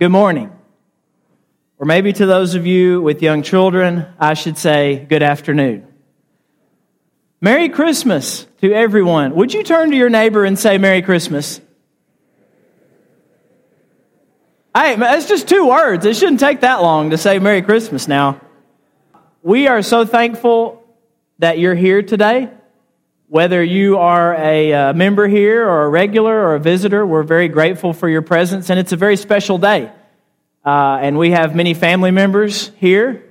good morning. Or maybe to those of you with young children, I should say good afternoon. Merry Christmas to everyone. Would you turn to your neighbor and say Merry Christmas? Hey, that's just two words. It shouldn't take that long to say Merry Christmas now. We are so thankful that you're here today. Whether you are a uh, member here or a regular or a visitor, we're very grateful for your presence, and it's a very special day. Uh, and we have many family members here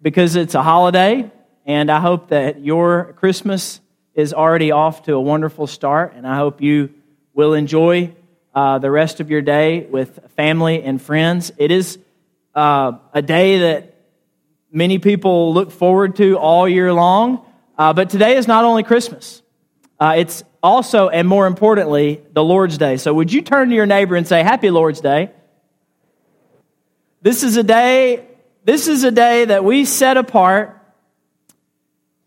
because it's a holiday, and I hope that your Christmas is already off to a wonderful start, and I hope you will enjoy uh, the rest of your day with family and friends. It is uh, a day that many people look forward to all year long, uh, but today is not only Christmas. Uh, it's also, and more importantly, the Lord's Day. So, would you turn to your neighbor and say, Happy Lord's Day? This is a day, this is a day that we set apart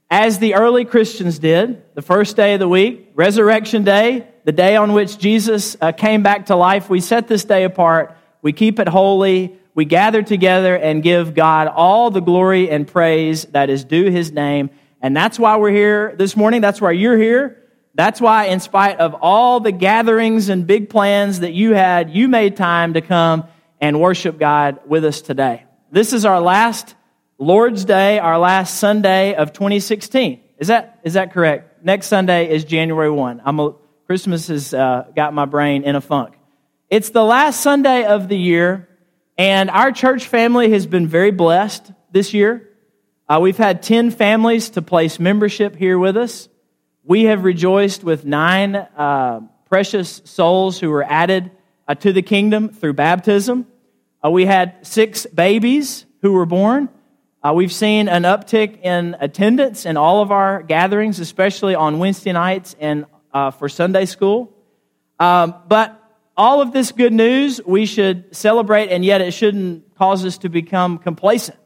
as the early Christians did, the first day of the week, Resurrection Day, the day on which Jesus uh, came back to life. We set this day apart. We keep it holy. We gather together and give God all the glory and praise that is due his name. And that's why we're here this morning. That's why you're here. That's why, in spite of all the gatherings and big plans that you had, you made time to come and worship God with us today. This is our last Lord's Day, our last Sunday of 2016. Is that, is that correct? Next Sunday is January 1. I'm a, Christmas has uh, got my brain in a funk. It's the last Sunday of the year, and our church family has been very blessed this year. Uh, we've had 10 families to place membership here with us. We have rejoiced with nine uh, precious souls who were added uh, to the kingdom through baptism. Uh, we had six babies who were born. Uh, we've seen an uptick in attendance in all of our gatherings, especially on Wednesday nights and uh, for Sunday school. Um, but all of this good news we should celebrate, and yet it shouldn't cause us to become complacent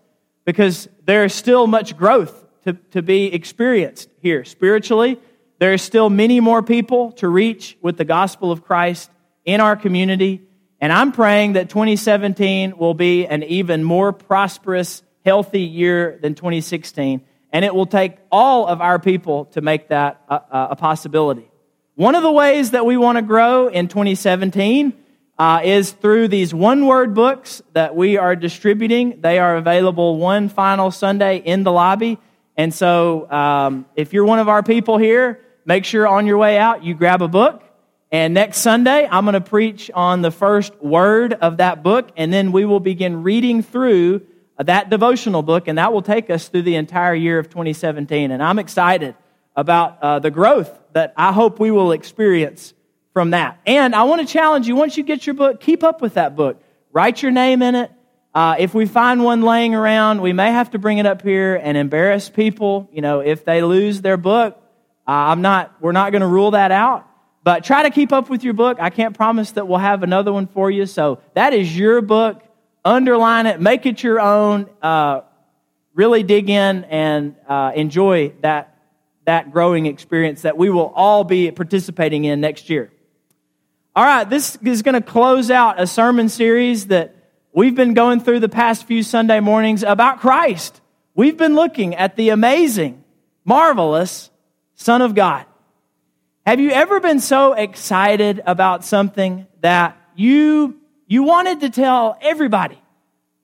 because there is still much growth to, to be experienced here spiritually there are still many more people to reach with the gospel of Christ in our community. And I'm praying that 2017 will be an even more prosperous, healthy year than 2016. And it will take all of our people to make that a, a possibility. One of the ways that we want to grow in 2017 uh, is through these one word books that we are distributing. They are available one final Sunday in the lobby. And so um, if you're one of our people here, make sure on your way out you grab a book. And next Sunday, I'm going to preach on the first word of that book, and then we will begin reading through that devotional book, and that will take us through the entire year of 2017. And I'm excited about uh, the growth that I hope we will experience from that. And I want to challenge you once you get your book, keep up with that book. Write your name in it. Uh, if we find one laying around, we may have to bring it up here and embarrass people. You know, if they lose their book, uh, I'm not, we're not going to rule that out. But try to keep up with your book. I can't promise that we'll have another one for you. So that is your book. Underline it, make it your own. Uh, really dig in and uh, enjoy that, that growing experience that we will all be participating in next year. All right, this is going to close out a sermon series that we've been going through the past few Sunday mornings about Christ. We've been looking at the amazing, marvelous, Son of God. Have you ever been so excited about something that you, you wanted to tell everybody?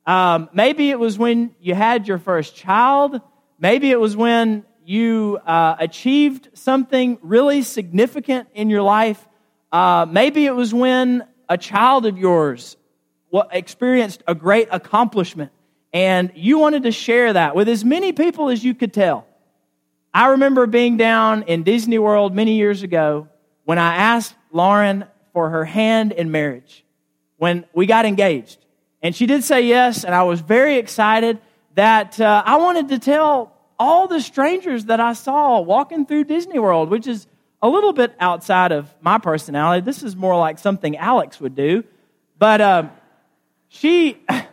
Um, maybe it was when you had your first child. Maybe it was when you uh, achieved something really significant in your life. Uh, maybe it was when a child of yours experienced a great accomplishment and you wanted to share that with as many people as you could tell. I remember being down in Disney World many years ago when I asked Lauren for her hand in marriage when we got engaged. And she did say yes, and I was very excited that uh, I wanted to tell all the strangers that I saw walking through Disney World, which is a little bit outside of my personality. This is more like something Alex would do. But uh, she.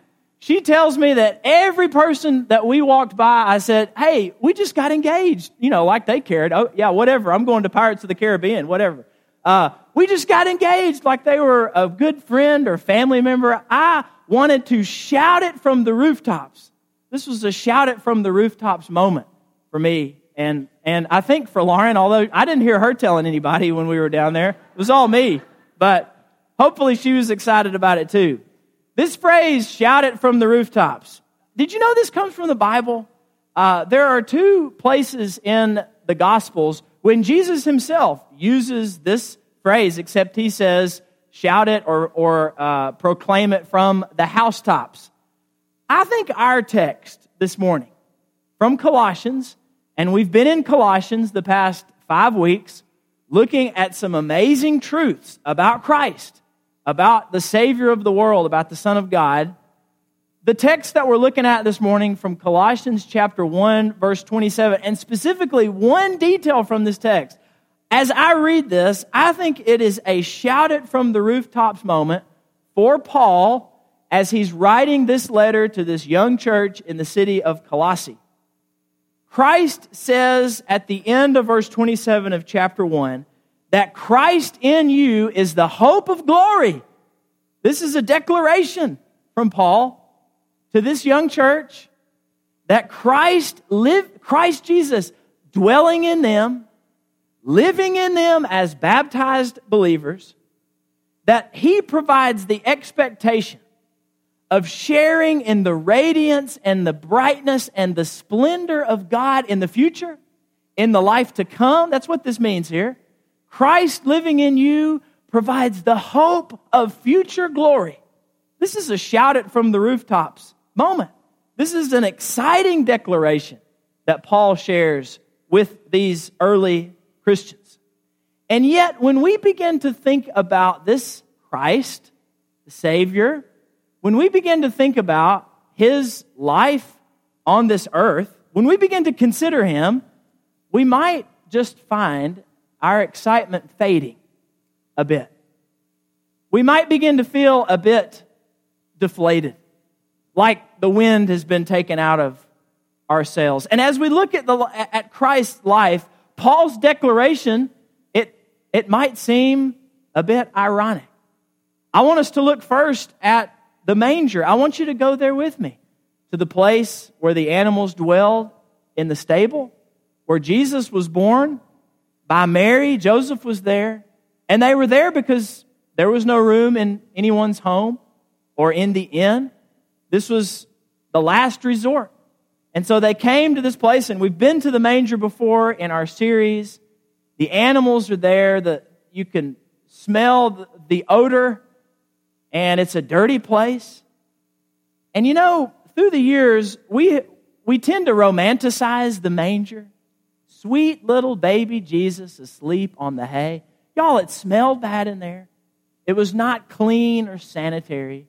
She tells me that every person that we walked by, I said, Hey, we just got engaged. You know, like they cared. Oh, yeah, whatever. I'm going to Pirates of the Caribbean, whatever. Uh, we just got engaged like they were a good friend or family member. I wanted to shout it from the rooftops. This was a shout it from the rooftops moment for me. And, and I think for Lauren, although I didn't hear her telling anybody when we were down there, it was all me. But hopefully she was excited about it too. This phrase, shout it from the rooftops. Did you know this comes from the Bible? Uh, there are two places in the Gospels when Jesus himself uses this phrase, except he says, shout it or, or uh, proclaim it from the housetops. I think our text this morning from Colossians, and we've been in Colossians the past five weeks looking at some amazing truths about Christ, about the Savior of the world, about the Son of God. The text that we're looking at this morning from Colossians chapter 1, verse 27, and specifically one detail from this text. As I read this, I think it is a shout it from the rooftops moment for Paul as he's writing this letter to this young church in the city of Colossae. Christ says at the end of verse 27 of chapter 1 that Christ in you is the hope of glory. This is a declaration from Paul to this young church that Christ live, Christ Jesus dwelling in them, living in them as baptized believers, that he provides the expectation of sharing in the radiance and the brightness and the splendor of God in the future, in the life to come. That's what this means here. Christ living in you provides the hope of future glory. This is a shout it from the rooftops moment. This is an exciting declaration that Paul shares with these early Christians. And yet, when we begin to think about this Christ, the Savior, when we begin to think about his life on this earth, when we begin to consider him, we might just find our excitement fading a bit. We might begin to feel a bit deflated like the wind has been taken out of our sails. And as we look at, the, at Christ's life, Paul's declaration, it, it might seem a bit ironic. I want us to look first at the manger. I want you to go there with me to the place where the animals dwelled in the stable, where Jesus was born by Mary. Joseph was there. And they were there because there was no room in anyone's home or in the inn. This was the last resort. And so they came to this place, and we've been to the manger before in our series. The animals are there, the, you can smell the, odor, and it's a dirty place. And you know, through the years, we, we tend to romanticize the manger. Sweet little baby Jesus asleep on the hay. Y'all, it smelled bad in there. It was not clean or sanitary.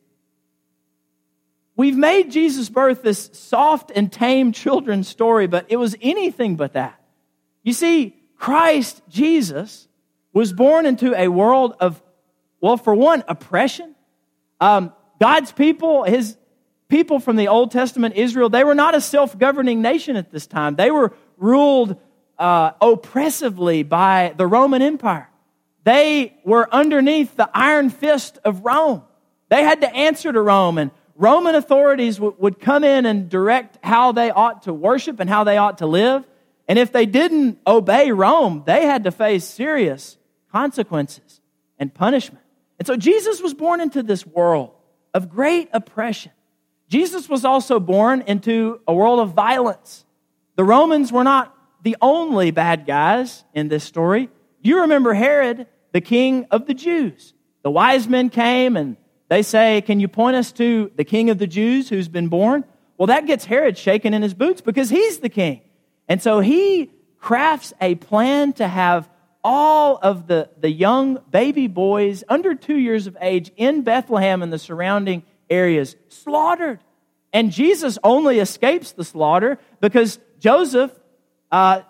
We've made Jesus' birth this soft and tame children's story, but it was anything but that. You see, Christ, Jesus, was born into a world of, well, for one, oppression. Um, God's people, his people from the Old Testament, Israel, they were not a self governing nation at this time. They were ruled uh, oppressively by the Roman Empire. They were underneath the iron fist of Rome. They had to answer to Rome and Roman authorities w- would come in and direct how they ought to worship and how they ought to live. And if they didn't obey Rome, they had to face serious consequences and punishment. And so Jesus was born into this world of great oppression. Jesus was also born into a world of violence. The Romans were not the only bad guys in this story. You remember Herod, the king of the Jews. The wise men came and they say, Can you point us to the king of the Jews who's been born? Well, that gets Herod shaken in his boots because he's the king. And so he crafts a plan to have all of the, the young baby boys under two years of age in Bethlehem and the surrounding areas slaughtered. And Jesus only escapes the slaughter because Joseph uh,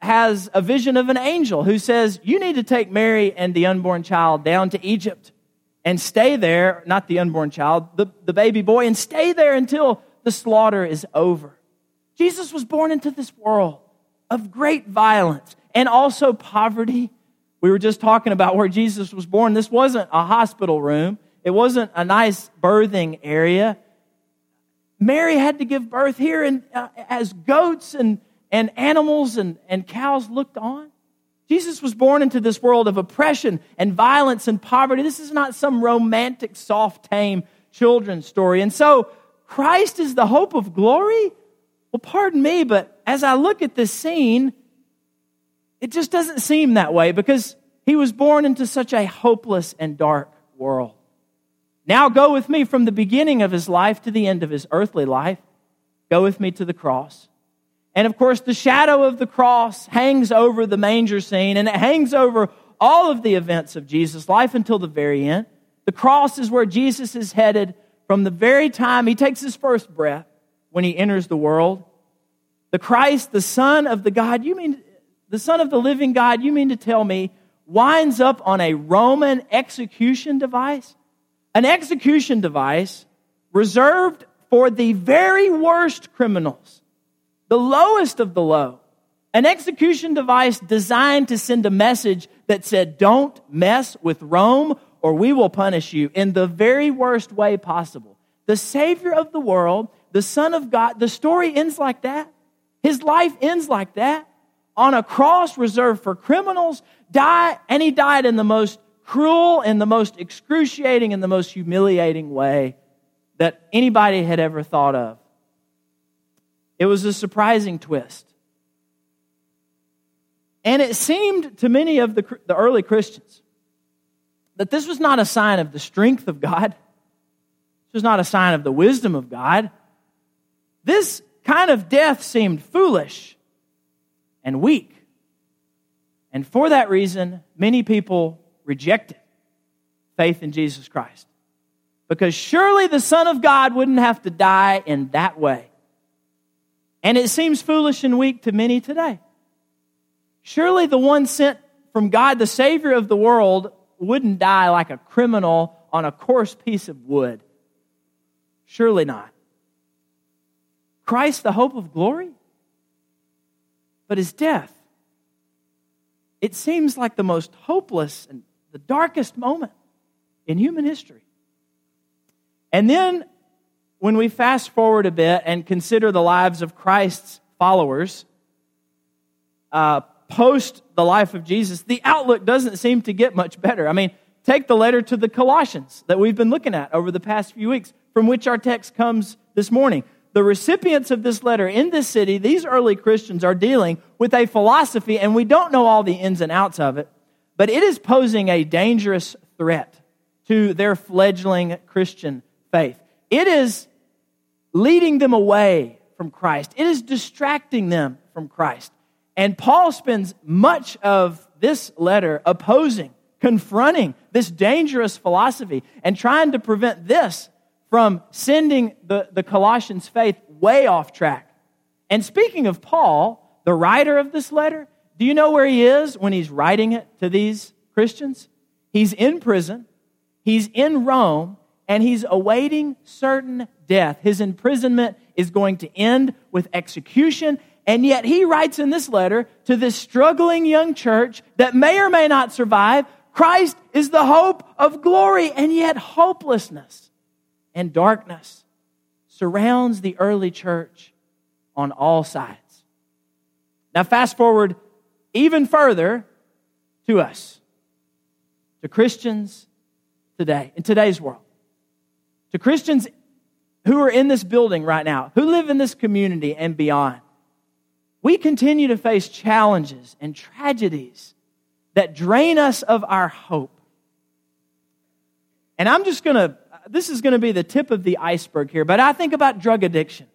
has a vision of an angel who says, You need to take Mary and the unborn child down to Egypt and stay there, not the unborn child, the, the baby boy, and stay there until the slaughter is over. Jesus was born into this world of great violence and also poverty. We were just talking about where Jesus was born. This wasn't a hospital room. it wasn't a nice birthing area. Mary had to give birth here and uh, as goats and, and animals and, and cows looked on. Jesus was born into this world of oppression and violence and poverty. This is not some romantic, soft, tame children's story. And so Christ is the hope of glory? Well, pardon me, but as I look at this scene, it just doesn't seem that way because he was born into such a hopeless and dark world. Now go with me from the beginning of his life to the end of his earthly life. Go with me to the cross. And of course, the shadow of the cross hangs over the manger scene and it hangs over all of the events of Jesus' life until the very end. The cross is where Jesus is headed from the very time he takes his first breath when he enters the world. The Christ, the Son of the God, you mean the Son of the living God, you mean to tell me, winds up on a Roman execution device? An execution device reserved for the very worst criminals, the lowest of the low. An execution device designed to send a message that said, Don't mess with Rome or we will punish you in the very worst way possible. The Savior of the world, the Son of God, the story ends like that. His life ends like that. On a cross reserved for criminals, die, and he died in the most cruel and the most excruciating and the most humiliating way that anybody had ever thought of. It was a surprising twist. And it seemed to many of the, the early Christians that this was not a sign of the strength of God. This was not a sign of the wisdom of God. This kind of death seemed foolish and weak. And for that reason, many people rejected faith in Jesus Christ. Because surely the Son of God wouldn't have to die in that way. And it seems foolish and weak to many today. Surely the one sent from God, the Savior of the world, wouldn't die like a criminal on a coarse piece of wood. Surely not. Christ, the hope of glory? But his death, it seems like the most hopeless and the darkest moment in human history. And then, when we fast forward a bit and consider the lives of Christ's followers, uh, post the life of Jesus, the outlook doesn't seem to get much better. I mean, take the letter to the Colossians that we've been looking at over the past few weeks, from which our text comes this morning. The recipients of this letter in this city, these early Christians, are dealing with a philosophy, and we don't know all the ins and outs of it, but it is posing a dangerous threat to their fledgling Christian faith. It is leading them away from Christ, it is distracting them from Christ. And Paul spends much of this letter opposing, confronting this dangerous philosophy and trying to prevent this from sending the, the Colossians' faith way off track. And speaking of Paul, the writer of this letter, do you know where he is when he's writing it to these Christians? He's in prison, he's in Rome, and he's awaiting certain death. His imprisonment is going to end with execution, and yet he writes in this letter to this struggling young church that may or may not survive Christ is the hope of glory, and yet hopelessness and darkness surrounds the early church on all sides. Now, fast forward even further to us, to Christians today, in today's world, to Christians who are in this building right now, who live in this community and beyond we continue to face challenges and tragedies that drain us of our hope. And I'm just going to, this is going to be the tip of the iceberg here, but I think about drug addiction.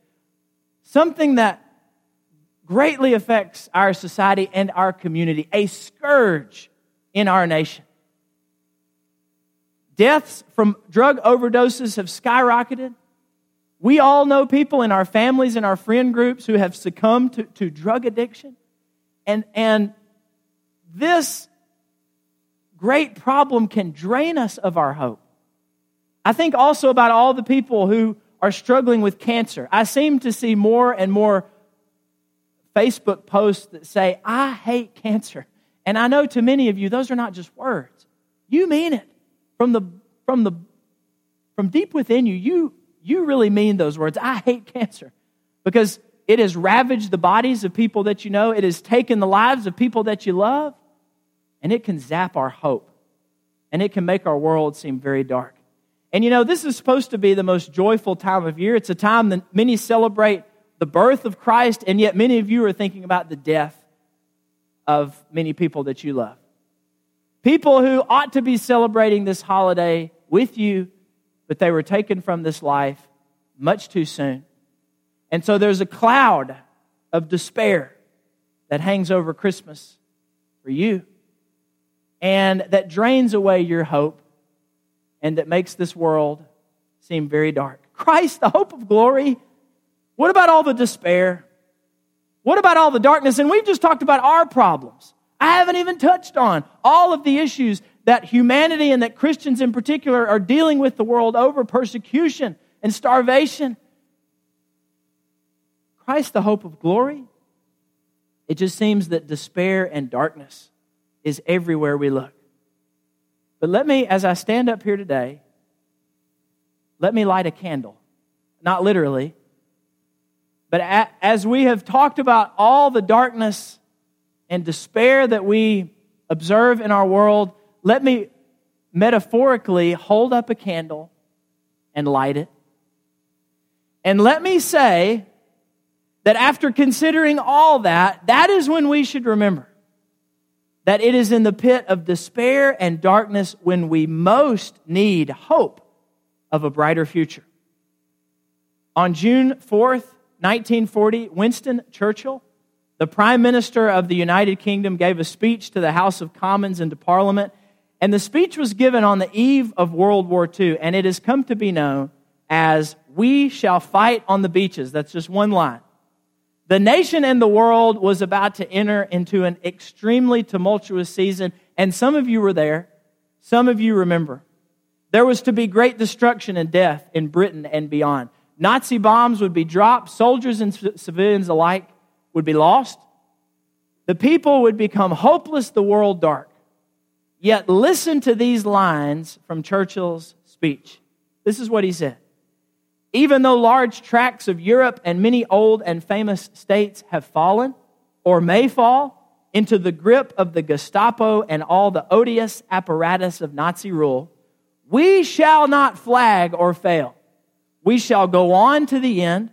Something that greatly affects our society and our community, a scourge in our nation. Deaths from drug overdoses have skyrocketed. We all know people in our families and our friend groups who have succumbed to, to drug addiction. And, and this great problem can drain us of our hope. I think also about all the people who are struggling with cancer. I seem to see more and more Facebook posts that say, I hate cancer. And I know to many of you, those are not just words. You mean it from the, from the from deep within you, you, you really mean those words. I hate cancer because it has ravaged the bodies of people that you know, it has taken the lives of people that you love, and it can zap our hope, and it can make our world seem very dark. And you know, this is supposed to be the most joyful time of year. It's a time that many celebrate the birth of Christ, and yet many of you are thinking about the death of many people that you love. People who ought to be celebrating this holiday with you, but they were taken from this life much too soon. And so there's a cloud of despair that hangs over Christmas for you and that drains away your hope and that makes this world seem very dark. Christ, the hope of glory. What about all the despair? What about all the darkness? And we've just talked about our problems. I haven't even touched on all of the issues that humanity and that Christians in particular are dealing with the world over persecution and starvation. Christ, the hope of glory. It just seems that despair and darkness is everywhere we look. But let me, as I stand up here today, let me light a candle. Not literally, but as we have talked about all the darkness and despair that we observe in our world, let me metaphorically hold up a candle and light it. And let me say that after considering all that, that is when we should remember that it is in the pit of despair and darkness when we most need hope of a brighter future. On June 4th, 1940, Winston Churchill, the Prime Minister of the United Kingdom, gave a speech to the House of Commons and to Parliament. And the speech was given on the eve of World War II, and it has come to be known as We Shall Fight on the Beaches. That's just one line. The nation and the world was about to enter into an extremely tumultuous season, and some of you were there. Some of you remember. There was to be great destruction and death in Britain and beyond. Nazi bombs would be dropped, soldiers and civilians alike would be lost. The people would become hopeless, the world dark. Yet listen to these lines from Churchill's speech. This is what he said. Even though large tracts of Europe and many old and famous states have fallen or may fall into the grip of the Gestapo and all the odious apparatus of Nazi rule, we shall not flag or fail. We shall go on to the end.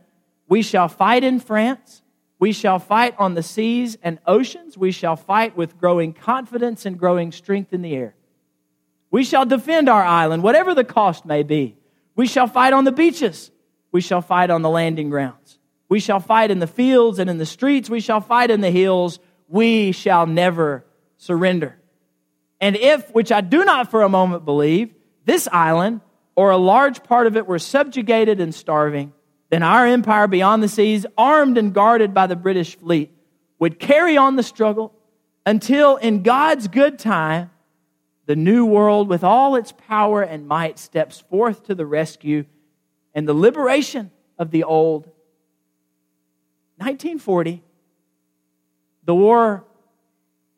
We shall fight in France. We shall fight on the seas and oceans. We shall fight with growing confidence and growing strength in the air. We shall defend our island, whatever the cost may be. We shall fight on the beaches. We shall fight on the landing grounds. We shall fight in the fields and in the streets. We shall fight in the hills. We shall never surrender. And if, which I do not for a moment believe, this island or a large part of it were subjugated and starving, then our empire beyond the seas, armed and guarded by the British fleet, would carry on the struggle until in God's good time, the new world, with all its power and might, steps forth to the rescue and the liberation of the old. 1940, the war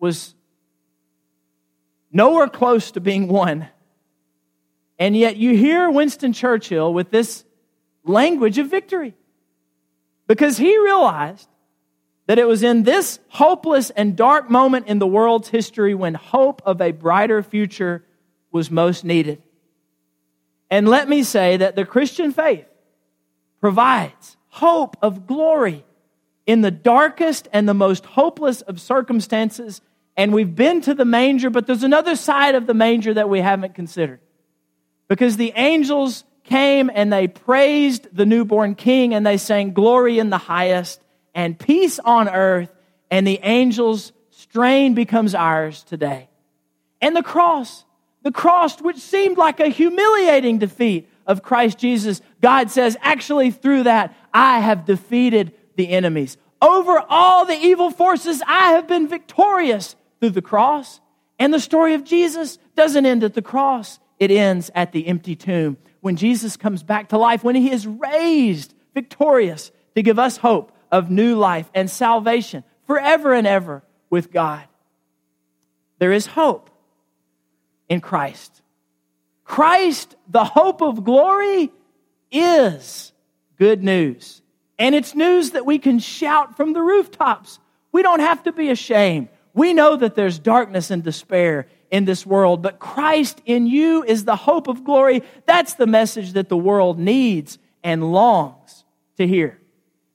was nowhere close to being won. And yet you hear Winston Churchill with this language of victory because he realized that it was in this hopeless and dark moment in the world's history when hope of a brighter future was most needed. And let me say that the Christian faith provides hope of glory in the darkest and the most hopeless of circumstances. And we've been to the manger, but there's another side of the manger that we haven't considered. Because the angels came and they praised the newborn king and they sang glory in the highest and peace on earth, and the angels' strain becomes ours today. And the cross, the cross, which seemed like a humiliating defeat of Christ Jesus, God says, actually, through that, I have defeated the enemies. Over all the evil forces, I have been victorious through the cross. And the story of Jesus doesn't end at the cross, it ends at the empty tomb. When Jesus comes back to life, when he is raised victorious to give us hope of new life and salvation forever and ever with God. There is hope in Christ. Christ, the hope of glory, is good news. And it's news that we can shout from the rooftops. We don't have to be ashamed. We know that there's darkness and despair in this world, but Christ in you is the hope of glory. That's the message that the world needs and longs to hear.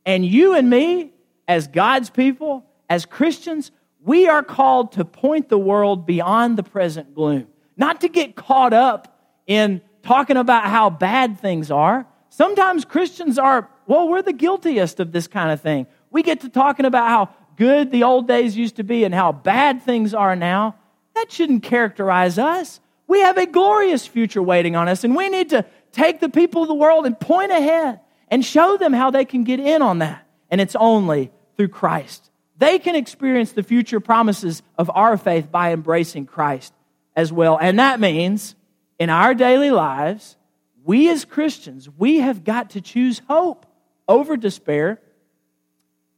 And you and me, as God's people, as Christians, we are called to point the world beyond the present gloom, not to get caught up in talking about how bad things are. Sometimes Christians are, well, we're the guiltiest of this kind of thing. We get to talking about how good the old days used to be and how bad things are now. That shouldn't characterize us. We have a glorious future waiting on us, and we need to take the people of the world and point ahead and show them how they can get in on that. And it's only through Christ. They can experience the future promises of our faith by embracing Christ as well. And that means in our daily lives, we as Christians, we have got to choose hope over despair.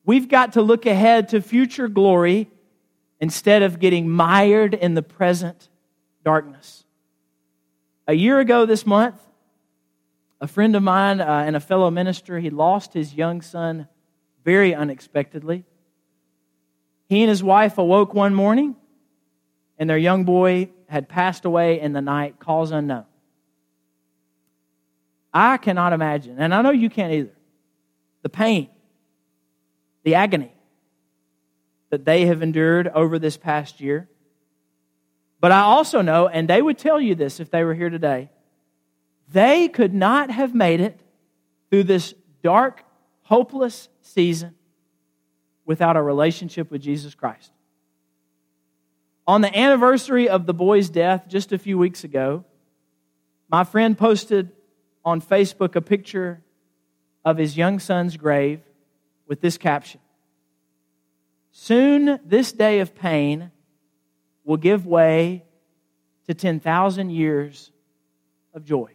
We've got to look ahead to future glory instead of getting mired in the present darkness. A year ago this month, a friend of mine uh, and a fellow minister, he lost his young son very unexpectedly. He and his wife awoke one morning, and their young boy had passed away in the night, cause unknown. I cannot imagine, and I know you can't either, the pain, the agony that they have endured over this past year. But I also know, and they would tell you this if they were here today, they could not have made it through this dark, hopeless season without a relationship with Jesus Christ. On the anniversary of the boy's death just a few weeks ago, my friend posted on Facebook a picture of his young son's grave with this caption Soon this day of pain will give way to 10,000 years of joy.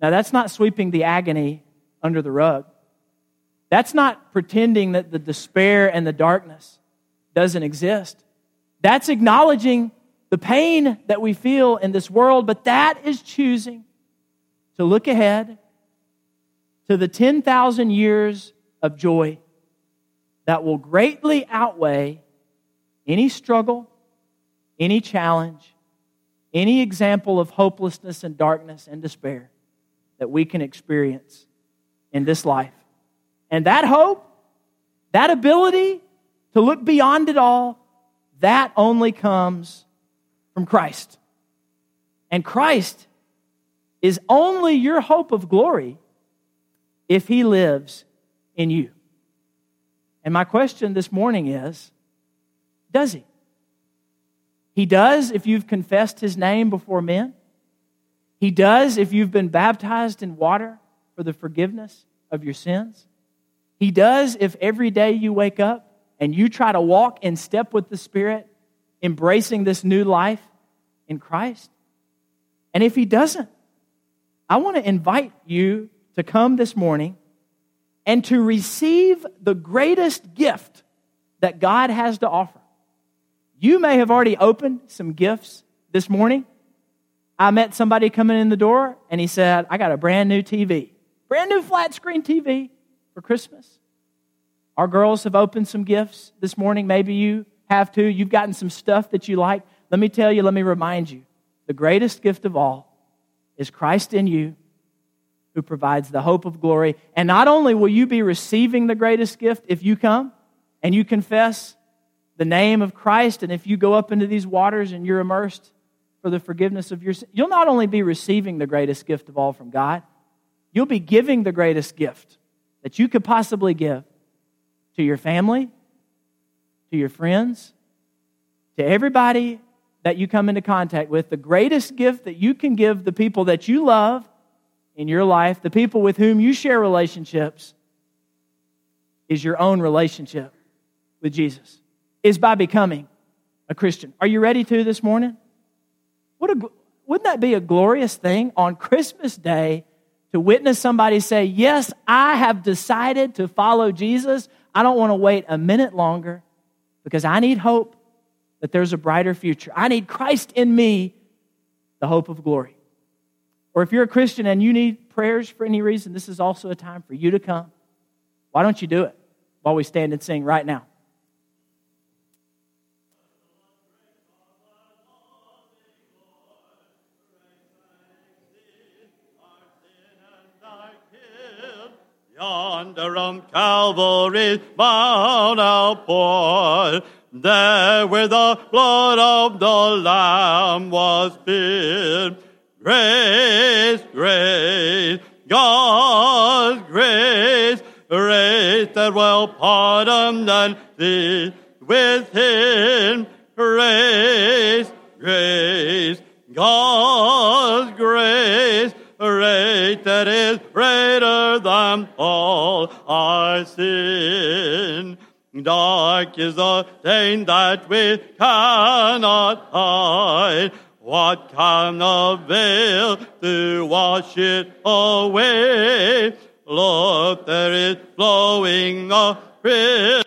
Now, that's not sweeping the agony under the rug. That's not pretending that the despair and the darkness doesn't exist. That's acknowledging the pain that we feel in this world, but that is choosing to look ahead to the 10,000 years of joy that will greatly outweigh any struggle, any challenge, any example of hopelessness and darkness and despair that we can experience in this life. And that hope, that ability to look beyond it all, that only comes from Christ. And Christ is only your hope of glory if he lives in you. And my question this morning is does he? He does if you've confessed his name before men. He does if you've been baptized in water for the forgiveness of your sins. He does if every day you wake up and you try to walk in step with the Spirit, embracing this new life in Christ. And if He doesn't, I want to invite you to come this morning and to receive the greatest gift that God has to offer. You may have already opened some gifts this morning. I met somebody coming in the door and he said, I got a brand new TV, brand new flat screen TV for Christmas. Our girls have opened some gifts this morning. Maybe you have too. You've gotten some stuff that you like. Let me tell you, let me remind you the greatest gift of all is Christ in you who provides the hope of glory. And not only will you be receiving the greatest gift if you come and you confess the name of Christ, and if you go up into these waters and you're immersed for the forgiveness of your sins, you'll not only be receiving the greatest gift of all from God, you'll be giving the greatest gift that you could possibly give to your family, to your friends, to everybody that you come into contact with. The greatest gift that you can give the people that you love in your life, the people with whom you share relationships, is your own relationship with Jesus, is by becoming a Christian. Are you ready to this morning? What a, wouldn't that be a glorious thing on Christmas Day to witness somebody say, Yes, I have decided to follow Jesus. I don't want to wait a minute longer because I need hope that there's a brighter future. I need Christ in me the hope of glory. Or if you're a Christian and you need prayers for any reason, this is also a time for you to come. Why don't you do it while we stand and sing right now? Yonder on Calvary's Mount outpoured, there where the blood of the Lamb was spilled. Grace, grace, God's grace, grace that will pardon and see within. Grace, grace, God's grace, grace that is greater than all our sin. Dark is the stain that we cannot hide. What can avail to wash it away? Lord, there is flowing a river